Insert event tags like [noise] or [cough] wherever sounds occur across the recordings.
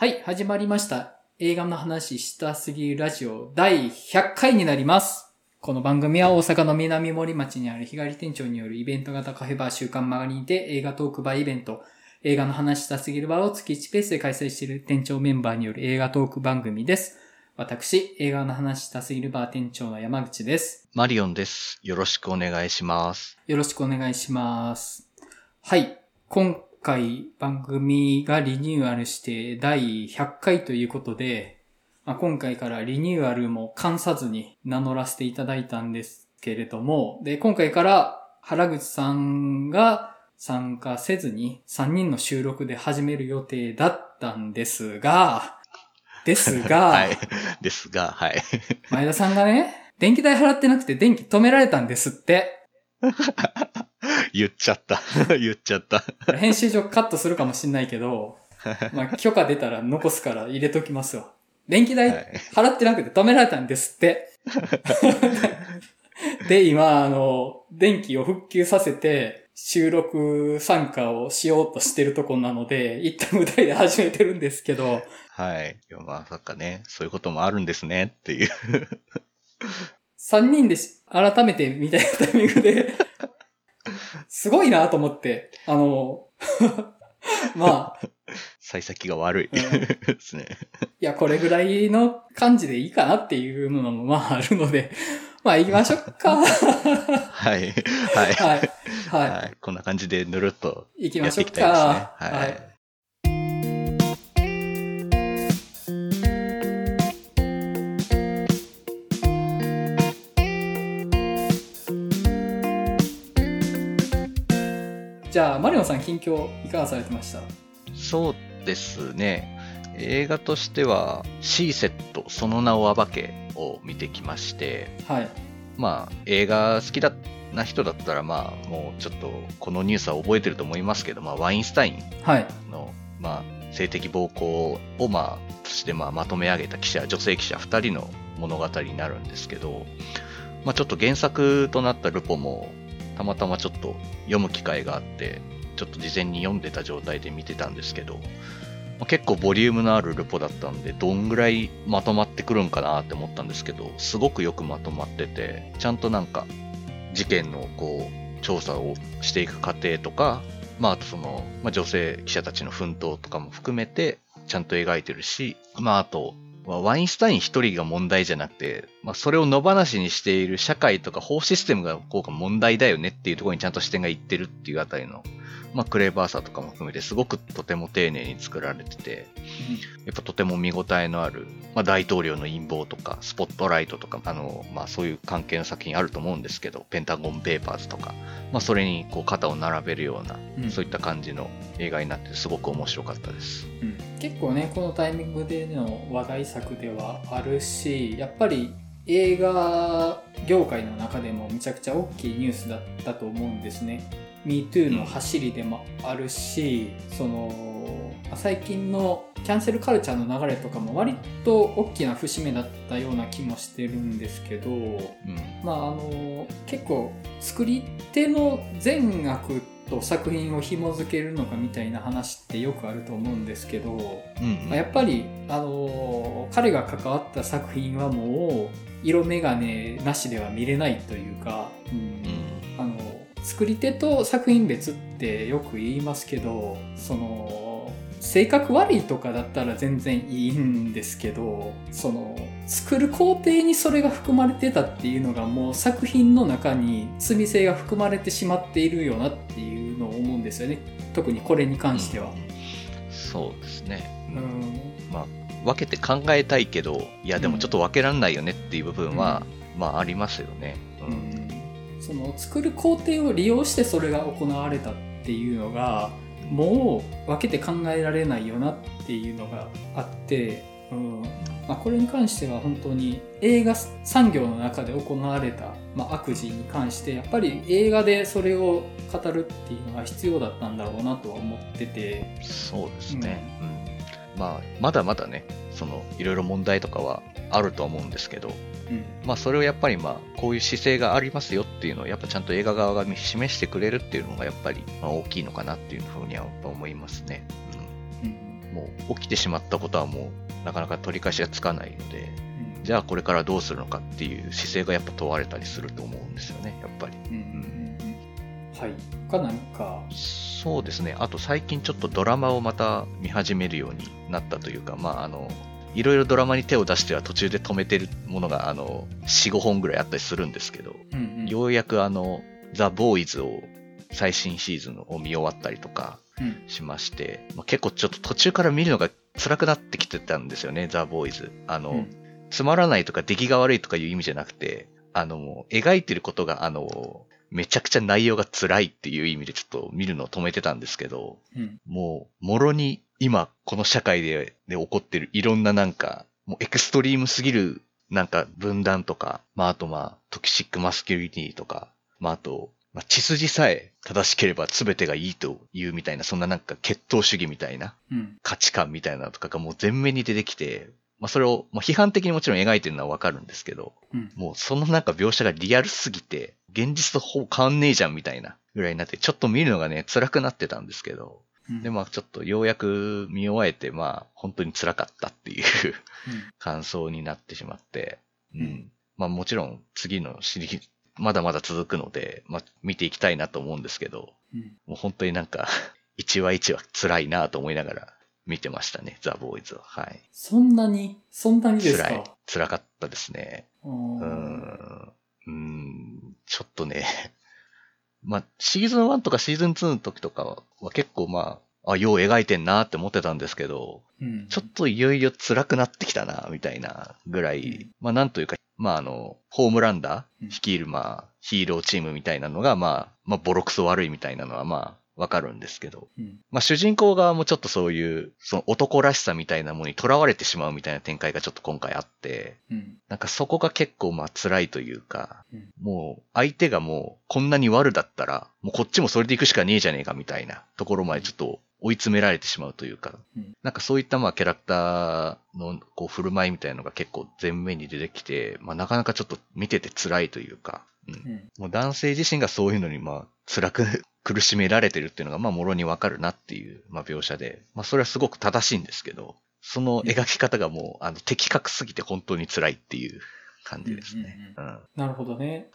はい、始まりました。映画の話したすぎるラジオ第100回になります。この番組は大阪の南森町にある日帰り店長によるイベント型カフェバー週刊マガリンで映画トークバーイベント、映画の話したすぎるバーを月1ペースで開催している店長メンバーによる映画トーク番組です。私、映画の話したすぎるバー店長の山口です。マリオンです。よろしくお願いします。よろしくお願いします。はい。今回番組がリニューアルして第100回ということで、まあ、今回からリニューアルも関さずに名乗らせていただいたんですけれども、で、今回から原口さんが参加せずに3人の収録で始める予定だったんですが、ですが、[laughs] はい。ですが、はい。前田さんがね、電気代払ってなくて電気止められたんですって。[laughs] 言っちゃった。[laughs] 言っちゃった。編集上カットするかもしんないけど、[laughs] まあ、許可出たら残すから入れときますわ。電気代はい払ってなくて止められたんですって。[laughs] で、今、あの、電気を復旧させて、収録参加をしようとしてるとこなので、一旦無題で始めてるんですけど、はい。いや、まさかね、そういうこともあるんですね、っていう。3人でし改めてみたいなタイミングで、すごいなと思って、あの、[laughs] まあ、幸先が悪いうんですね。いや、これぐらいの感じでいいかなっていうのも、まああるので、まあ行きましょうか。は [laughs] はい。はい。い。はい。はい。こんな感じでぬるっと行きましょうやっていきたいですねか。。はい。じゃあ、マリオンさん近況いかがされてました？そうですね。映画としては、シーセット、その名を暴けを見てきまして、はい。まあ、映画好きだな人だったら、まあ、もうちょっと、このニュースは覚えてると思いますけど、まあ、ワインスタインはい。の、まあ、性的暴行を、まあ、として、まあ、まとめ上げた記者、女性記者2人の物語になるんですけど、まあ、ちょっと原作となったルポも、たまたまちょっと読む機会があって、ちょっと事前に読んでた状態で見てたんですけど、結構ボリュームのあるルポだったんで、どんぐらいまとまってくるんかなって思ったんですけど、すごくよくまとまってて、ちゃんとなんか、事件のこう、調査をしていく過程とか、まあ、あとその、まあ、女性記者たちの奮闘とかも含めて、ちゃんと描いてるし、まあ、あと、ワインスタイン一人が問題じゃなくて、まあ、それを野放しにしている社会とか法システムがこうか問題だよねっていうところにちゃんと視点がいってるっていうあたりの、まあ、クレーバーさとかも含めてすごくとても丁寧に作られてて、やっぱとても見応えのある、まあ、大統領の陰謀とか、スポットライトとか、あの、まあそういう関係の作品あると思うんですけど、ペンタゴンペーパーズとか、まあそれにこう肩を並べるような、うん。そういった感じの映画になってすごく面白かったです。うん結構ね、このタイミングでの話題作ではあるし、やっぱり映画業界の中でもめちゃくちゃ大きいニュースだったと思うんですね。MeToo の走りでもあるし、その、最近のキャンセルカルチャーの流れとかも割と大きな節目だったような気もしてるんですけど、うん。まああの結構作り手の善悪と作品を紐づけるのかみたいな話ってよくあると思うんですけど、うん、まあやっぱりあの彼が関わった作品はもう色眼鏡なしでは見れないというか、うんうん。あの作り手と作品別ってよく言いますけどその性格悪いとかだったら全然いいんですけどその作る工程にそれが含まれてたっていうのがもう作品の中に罪性が含まれてしまっているよなっていうですよね特にこれに関しては。うんそうですね。ううんんまあ、分けて考えたいけど、いやでもちょっと分けられないよねっていう部分は、まあありますよね。う。うんんその作る工程を利用してそれが行われたっていうのがもう分けて考えられないよなっていうのがあって、うんまあ、これに関しては本当に映画産業の中で行われた、まあ、悪事に関してやっぱり映画でそれを語るっていうのが必要だったんだろうなとは思ってて、そうですね。うん。まあ、まだまだね、その、いろいろ問題とかはあると思うんですけど、うんまあそれをやっぱりまあこういう姿勢がありますよっていうのをやっぱちゃんと映画側が示してくれるっていうのがやっぱりまあ大きいのかなっていうふうにはやっぱ思いますね。うんうん、もう起きてしまったことはもうなかなか取り返しがつかないので、じゃあこれからどうするのかっていう姿勢がやっぱ問われたりすると思うんですよね、やっぱり。うんうんうんはい。他何か。そうですね。あと最近ちょっとドラマをまた見始めるようになったというか、まああの、いろいろドラマに手を出しては途中で止めてるものが、あの、4、5本ぐらいあったりするんですけど、うんうんようやくあの、ザ・ボーイズを最新シーズンを見終わったりとかうんしまして、まあ、結構ちょっと途中から見るのが辛くなってきてたんですよね、ザ・ボーイズ。あの、うんつまらないとか出来が悪いとかいう意味じゃなくて、あの、もう描いてることが、あの、めちゃくちゃ内容が辛いっていう意味でちょっと見るのを止めてたんですけど、うんもう、もろに今、この社会でで起こってるいろんななんか、もうエクストリームすぎるなんか分断とか、まああとまあ、トキシックマスキュリティとか、まああと、まあ、血筋さえ正しければ全てがいいというみたいな、そんななんか血統主義みたいなうん。価値観みたいなのとかがもう全面に出てきて、まあそれを、まあ批判的にもちろん描いてるのはわかるんですけど、うん。もうそのなんか描写がリアルすぎて、現実とほぼ変わんねえじゃんみたいなぐらいになって、ちょっと見るのがね、辛くなってたんですけど、うん。で、まあちょっとようやく見終えて、まあ本当に辛かったっていううん。[laughs] 感想になってしまって、うん。うん。まあもちろん次のシリーズ、まだまだ続くので、まあ見ていきたいなと思うんですけど、うんもう本当になんか、[laughs] 一話一話辛いなと思いながら見てましたね、ザ・ボーイズは。はい。そんなに、そんなにですか？辛い。辛かったですね。うん。うーん。ちょっとね。[laughs] まあ、シーズン1とかシーズン2の時とかは結構まあ、あ、よう描いてんなって思ってたんですけど、うん。ちょっといよいよ辛くなってきたな、みたいなぐらい、うん。まあなんというか、まああの、ホームランダうん。ー率いるまあ、ヒーローチームみたいなのがまあ、まあボロクソ悪いみたいなのはまあ、わかるんですけど、うん。まあ主人公側もちょっとそういう、その男らしさみたいなものに囚われてしまうみたいな展開がちょっと今回あって、うん。なんかそこが結構まあ辛いというか、うん。もう相手がもうこんなに悪だったら、もうこっちもそれで行くしかねえじゃねえかみたいなところまでちょっと追い詰められてしまうというか、うんなんかそういったまあキャラクターのこう振る舞いみたいなのが結構前面に出てきて、まあなかなかちょっと見てて辛いというか、うんうんもう男性自身がそういうのにまあ辛く [laughs] 苦しめられてるっていうのがまあもろにわかるなっていうまあ描写で、まあそれはすごく正しいんですけど、その描き方がもうあの的確すぎて本当に辛いっていう感じですね。うん。はい。なるほどね。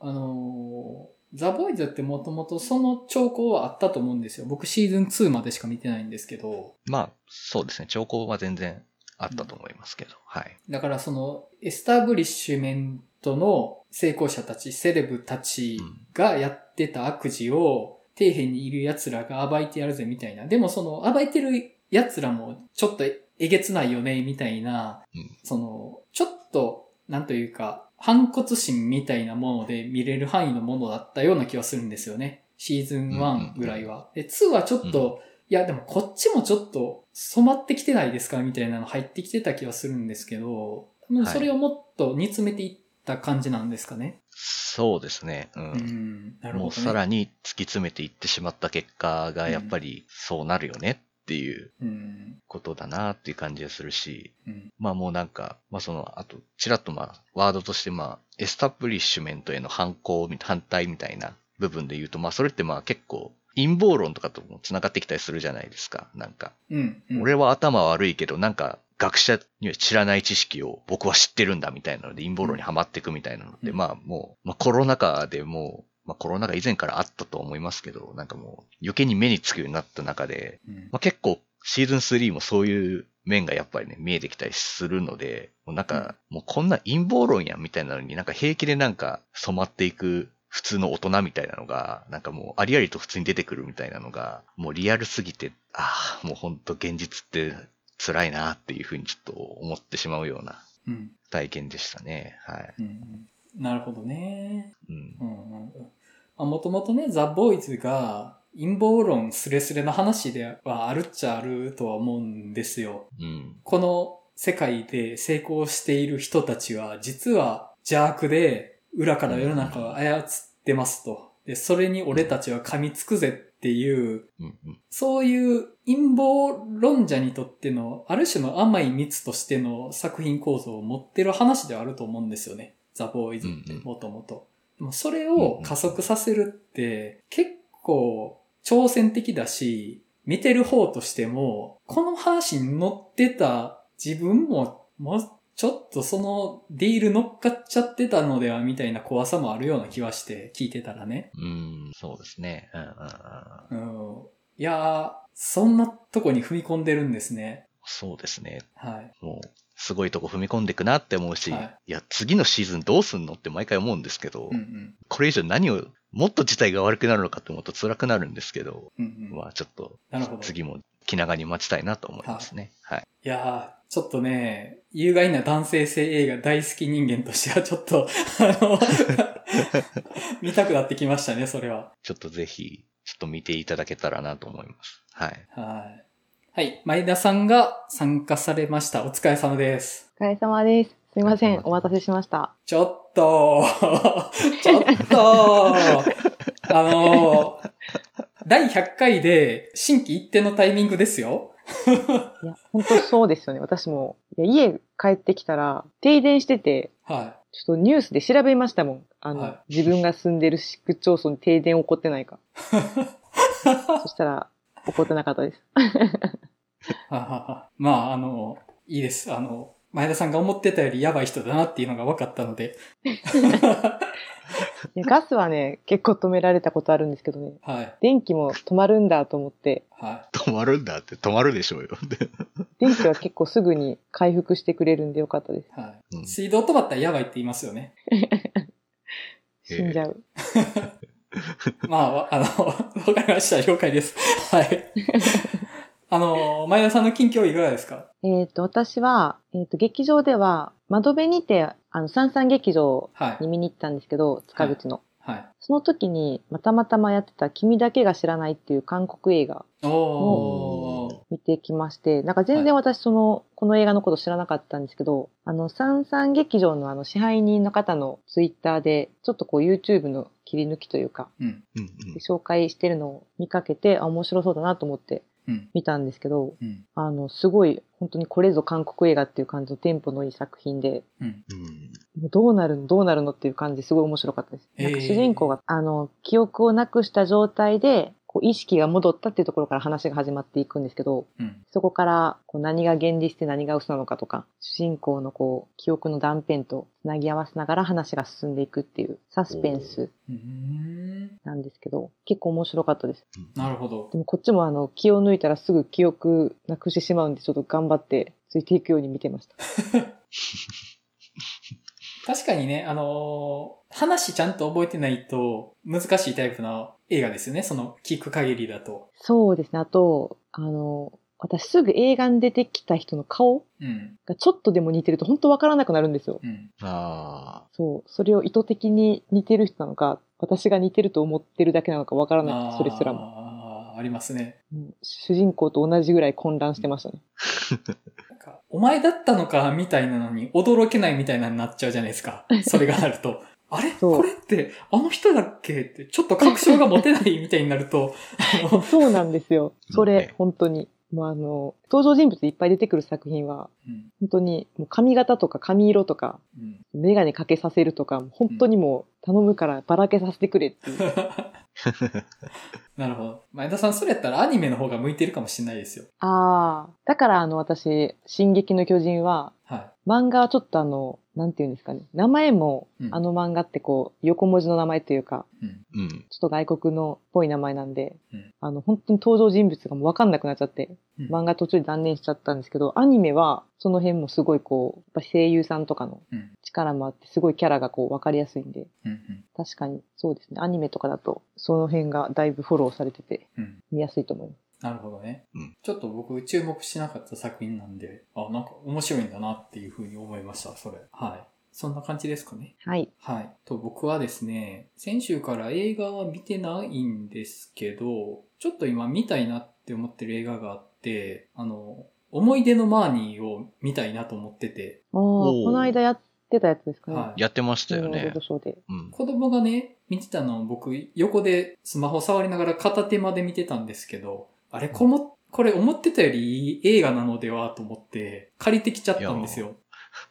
あのーザ・ボーイズってもともとその兆候はあったと思うんですよ。僕シーズン2までしか見てないんですけど。まあそうですね。兆候は全然あったと思いますけど、はい。だからそのエスタブリッシュメントの成功者たち、セレブたちがやってた悪事を底辺にいる奴らが暴いてやるぜみたいな。でもその暴いてる奴らもちょっとえげつないよねみたいな、うんそのちょっとなんというか反骨心みたいなもので見れる範囲のものだったような気はするんですよね。シーズン1ぐらいは。で、2はちょっと、いやでもこっちもちょっと染まってきてないですかみたいなの入ってきてた気はするんですけど、多分それをもっと煮詰めていった感じなんですかね。そうですね。うん。うん、なるほど、ね。もうさらに突き詰めていってしまった結果がやっぱりそうなるよねっていううん、ことだなっていう感じがするし、うん、まあもうなんか、まあその、あと、ちらっとまあ、ワードとしてまあ、エスタブリッシュメントへの反抗、反対みたいな部分で言うと、まあそれってまあ結構、陰謀論とかとも繋がってきたりするじゃないですか。なんか、うん。うん俺は頭悪いけど、なんか、学者には知らない知識を僕は知ってるんだみたいなので陰謀論にはまっていくみたいなので、うんまあもう、まあコロナ禍でもう、まあコロナ禍以前からあったと思いますけど、なんかもう余計に目につくようになった中で、うんまあ結構シーズン3もそういう面がやっぱりね、見えてきたりするので、もうなんか、もうこんな陰謀論やんみたいなのになんか平気でなんか染まっていく普通の大人みたいなのが、なんかもうありありと普通に出てくるみたいなのが、もうリアルすぎて、ああ、もうほんと現実って辛いなっていうふうにちょっと思ってしまうようなうん。体験でしたね。はい。うん。なるほどね。うん。うんうんうん。もともとね、ザ・ボーイズが陰謀論スレスレの話ではあるっちゃあるとは思うんですよ。うん。この世界で成功している人たちは実は邪悪で裏から世の中を操ってますと。で、それに俺たちは噛みつくぜっていう、うん。うん。そういう陰謀論者にとっての、ある種の甘い蜜としての作品構造を持ってる話ではあると思うんですよね。ザ・ボーイズってもともと。でもそれを加速させるって結構挑戦的だし、見てる方としても、この話に乗ってた自分も、もうちょっとそのディール乗っかっちゃってたのではみたいな怖さもあるような気はして聞いてたらね。うん、そうですね。うんうんうん、うん。いやー、そんなとこに踏み込んでるんですね。そうですね。はい。もう、すごいとこ踏み込んでいくなって思うし、はいい、や、次のシーズンどうすんのって毎回思うんですけど、うんうん。これ以上何を、もっと事態が悪くなるのかって思うと辛くなるんですけど、うんうん。まあちょっと。次も気長に待ちたいなと思いますね。はい。いやー、ちょっとね、有害な男性性映画大好き人間としてはちょっと、あの、見たくなってきましたね、それは。ちょっとぜひ、ちょっと見ていただけたらなと思います。はい。はい。はい。前田さんが参加されました。お疲れ様です。お疲れ様です。すいません。お待たせしました。ちょっと、[laughs] ちょっと、あの、第100回で新規一定のタイミングですよ。いや、本当そうですよね。私も、いや家帰ってきたら、停電してて、はちょっとニュースで調べましたもん。あの、は自分が住んでる市区町村に停電起こってないか。[laughs] そしたら、起こってなかったです。い。はははまあ、あの、いいです。あの、前田さんが思ってたよりやばい人だなっていうのが分かったので。[laughs] ガスはね、結構止められたことあるんですけどね。はい。電気も止まるんだと思って、は止まるんだって止まるでしょうよ。[laughs] 電気は結構すぐに回復してくれるんでよかったです。い。はい。うん水道止まったらやばいって言いますよね。[laughs] 死んじゃう。[laughs] まあ、わあの、[laughs] わかりました。了解です。はい。あの、前田さんの近況いかがですか？えっ、と、私は、えっ、と、劇場では、窓辺にて、あの、三々劇場はいに。見に行ったんですけど、塚口の。はい。その時に、またまたまやってた君だけが知らないっていう韓国映画おー。見てきまして、なんか全然私その、この映画のこと知らなかったんですけど、あの、三々劇場のあの支配人の方のツイッターで、ちょっとこう YouTube の切り抜きというか、うん。うんうん紹介してるのを見かけて、あ、面白そうだなと思ってうん。見たんですけど、うん。あの、すごい、本当にこれぞ韓国映画っていう感じのテンポのいい作品で、うん。うんもうどうなるのどうなるのっていう感じですごい面白かったです。なんか主人公が、あの、記憶をなくした状態で、こう意識が戻ったっていうところから話が始まっていくんですけど、うん。そこからこう何が現実で何が嘘なのかとか、主人公のこう記憶の断片とつなぎ合わせながら話が進んでいくっていうサスペンス。なんですけど、結構面白かったです。なるほどで。もこっちもあの気を抜いたらすぐ記憶なくしてしまうんで、ちょっと頑張ってついていくように見てました。[laughs] 確かにね、あのー話ちゃんと覚えてないと難しいタイプの映画ですよね。その聞く限りだと。そうですね。あと、あの、私すぐ映画に出てきた人の顔うん。がちょっとでも似てると本当わからなくなるんですよ。うん。あそう。それを意図的に似てる人なのか、私が似てると思ってるだけなのかわからなくて、それすらも。ああ、ありますね。うん主人公と同じぐらい混乱してましたね。[laughs] お前だったのかみたいなのに驚けないみたいなのになっちゃうじゃないですか。[laughs] それがあると。あれ？これって、あの人だっけ？って、ちょっと確証が持てないみたいになると、[laughs] そうなんですよ。そねれ、本当に。もうあの、登場人物いっぱい出てくる作品は、うん本当に、もう髪型とか髪色とか、うんメガネかけさせるとか、本当にもう頼むからばらけさせてくれっていう。[laughs] なるほど。前田さん、それやったらアニメの方が向いてるかもしれないですよ。ああ。だからあの私、進撃の巨人は、はい。漫画はちょっとあの、なんていうんですかね。名前も、うんあの漫画ってこう、横文字の名前というか、うん。ーうん。ちょっと外国のっぽい名前なんで、うんあの、本当に登場人物がもうわかんなくなっちゃって、うん漫画途中で断念しちゃったんですけど、アニメは、その辺もすごいこう、やっぱ声優さんとかのうん。力もあって、すごいキャラがこう、わかりやすいんで、うん。確かに、そうですね。アニメとかだと、その辺がだいぶフォローされてて、うん。見やすいと思います。なるほどね。うんちょっと僕注目しなかった作品なんで、あ、なんか面白いんだなっていうふうに思いました、それ。はい。そんな感じですかね。はい。はい。と、僕はですね、先週から映画は見てないんですけど、ちょっと今見たいなって思ってる映画があって、あの、思い出のマーニーを見たいなと思ってて、ああ、この間やってたやつですかね。はいやってましたよね。うん。子供がね、見てたのを僕、横でスマホ触りながら片手まで見てたんですけど、あれ、こも、これ思ってたよりいい映画なのではと思って、借りてきちゃったんですよ。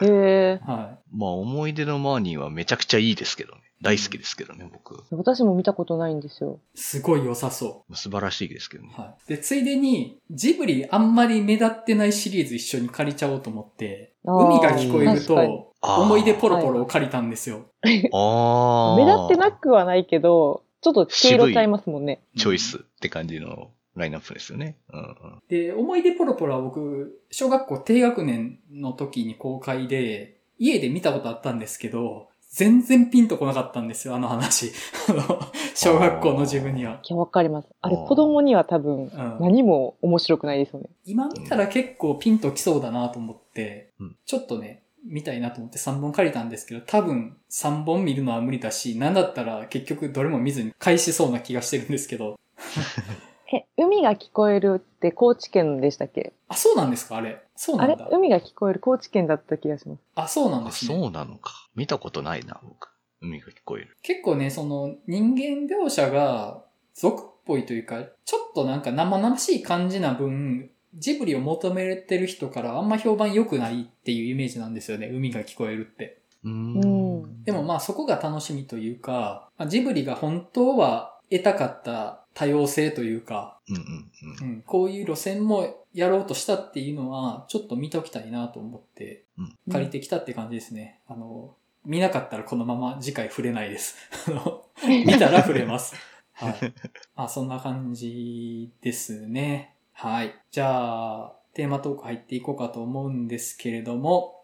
へえ。はまあ、思い出のマーニーはめちゃくちゃいいですけどね。大好きですけどね、僕。私も見たことないんですよ。すごい良さそ素晴らしいですけどねう。。はい。で、ついでに、ジブリあんまり目立ってないシリーズ一緒に借りちゃおうと思って、海が聞こえると、思い出ポロポロを借りたんですよ。ああ。[laughs] 目立ってなくはないけど、ちょっと毛色ちゃいますもんね。チョイスって感じのラインナップですよね。うんうん。で、思い出ポロポロは僕、小学校低学年の時に公開で、家で見たことあったんですけど、全然ピンとこなかったんですよ、あの話。あの、小学校の自分には。いや、わかります。あれ、子供には多分、うん何も面白くないですよね。今見たら結構ピンときそうだなと思って、うんちょっとね、見たいなと思って3本借りたんですけど、多分3本見るのは無理だし、なんだったら結局どれも見ずに返しそうな気がしてるんですけど。[laughs] え、海が聞こえるって高知県でしたっけ？あ、そうなんですか？あれ。そうなあれ？んだ。海が聞こえる高知県だった気がします。あ、そうなんあ、ですね。そうなのか。見たことないな、僕。海が聞こえる。結構ね、その人間描写が俗っぽいというか、ちょっとなんか生々しい感じな分、ジブリを求めてる人からあんま評判良くないっていうイメージなんですよね。海が聞こえるって。うんん。でもまあそこが楽しみというか、まあジブリが本当は得たかった多様性というか、うんうんう。うんん、こういう路線もやろうとしたっていうのは、ちょっと見ときたいなと思って、借りてきたって感じですね。あの、見なかったらこのまま次回触れないです。[laughs] あの、見たら触れます。[laughs] はい。あ、そんな感じですね。はい。じゃあ、テーマトーク入っていこうかと思うんですけれども、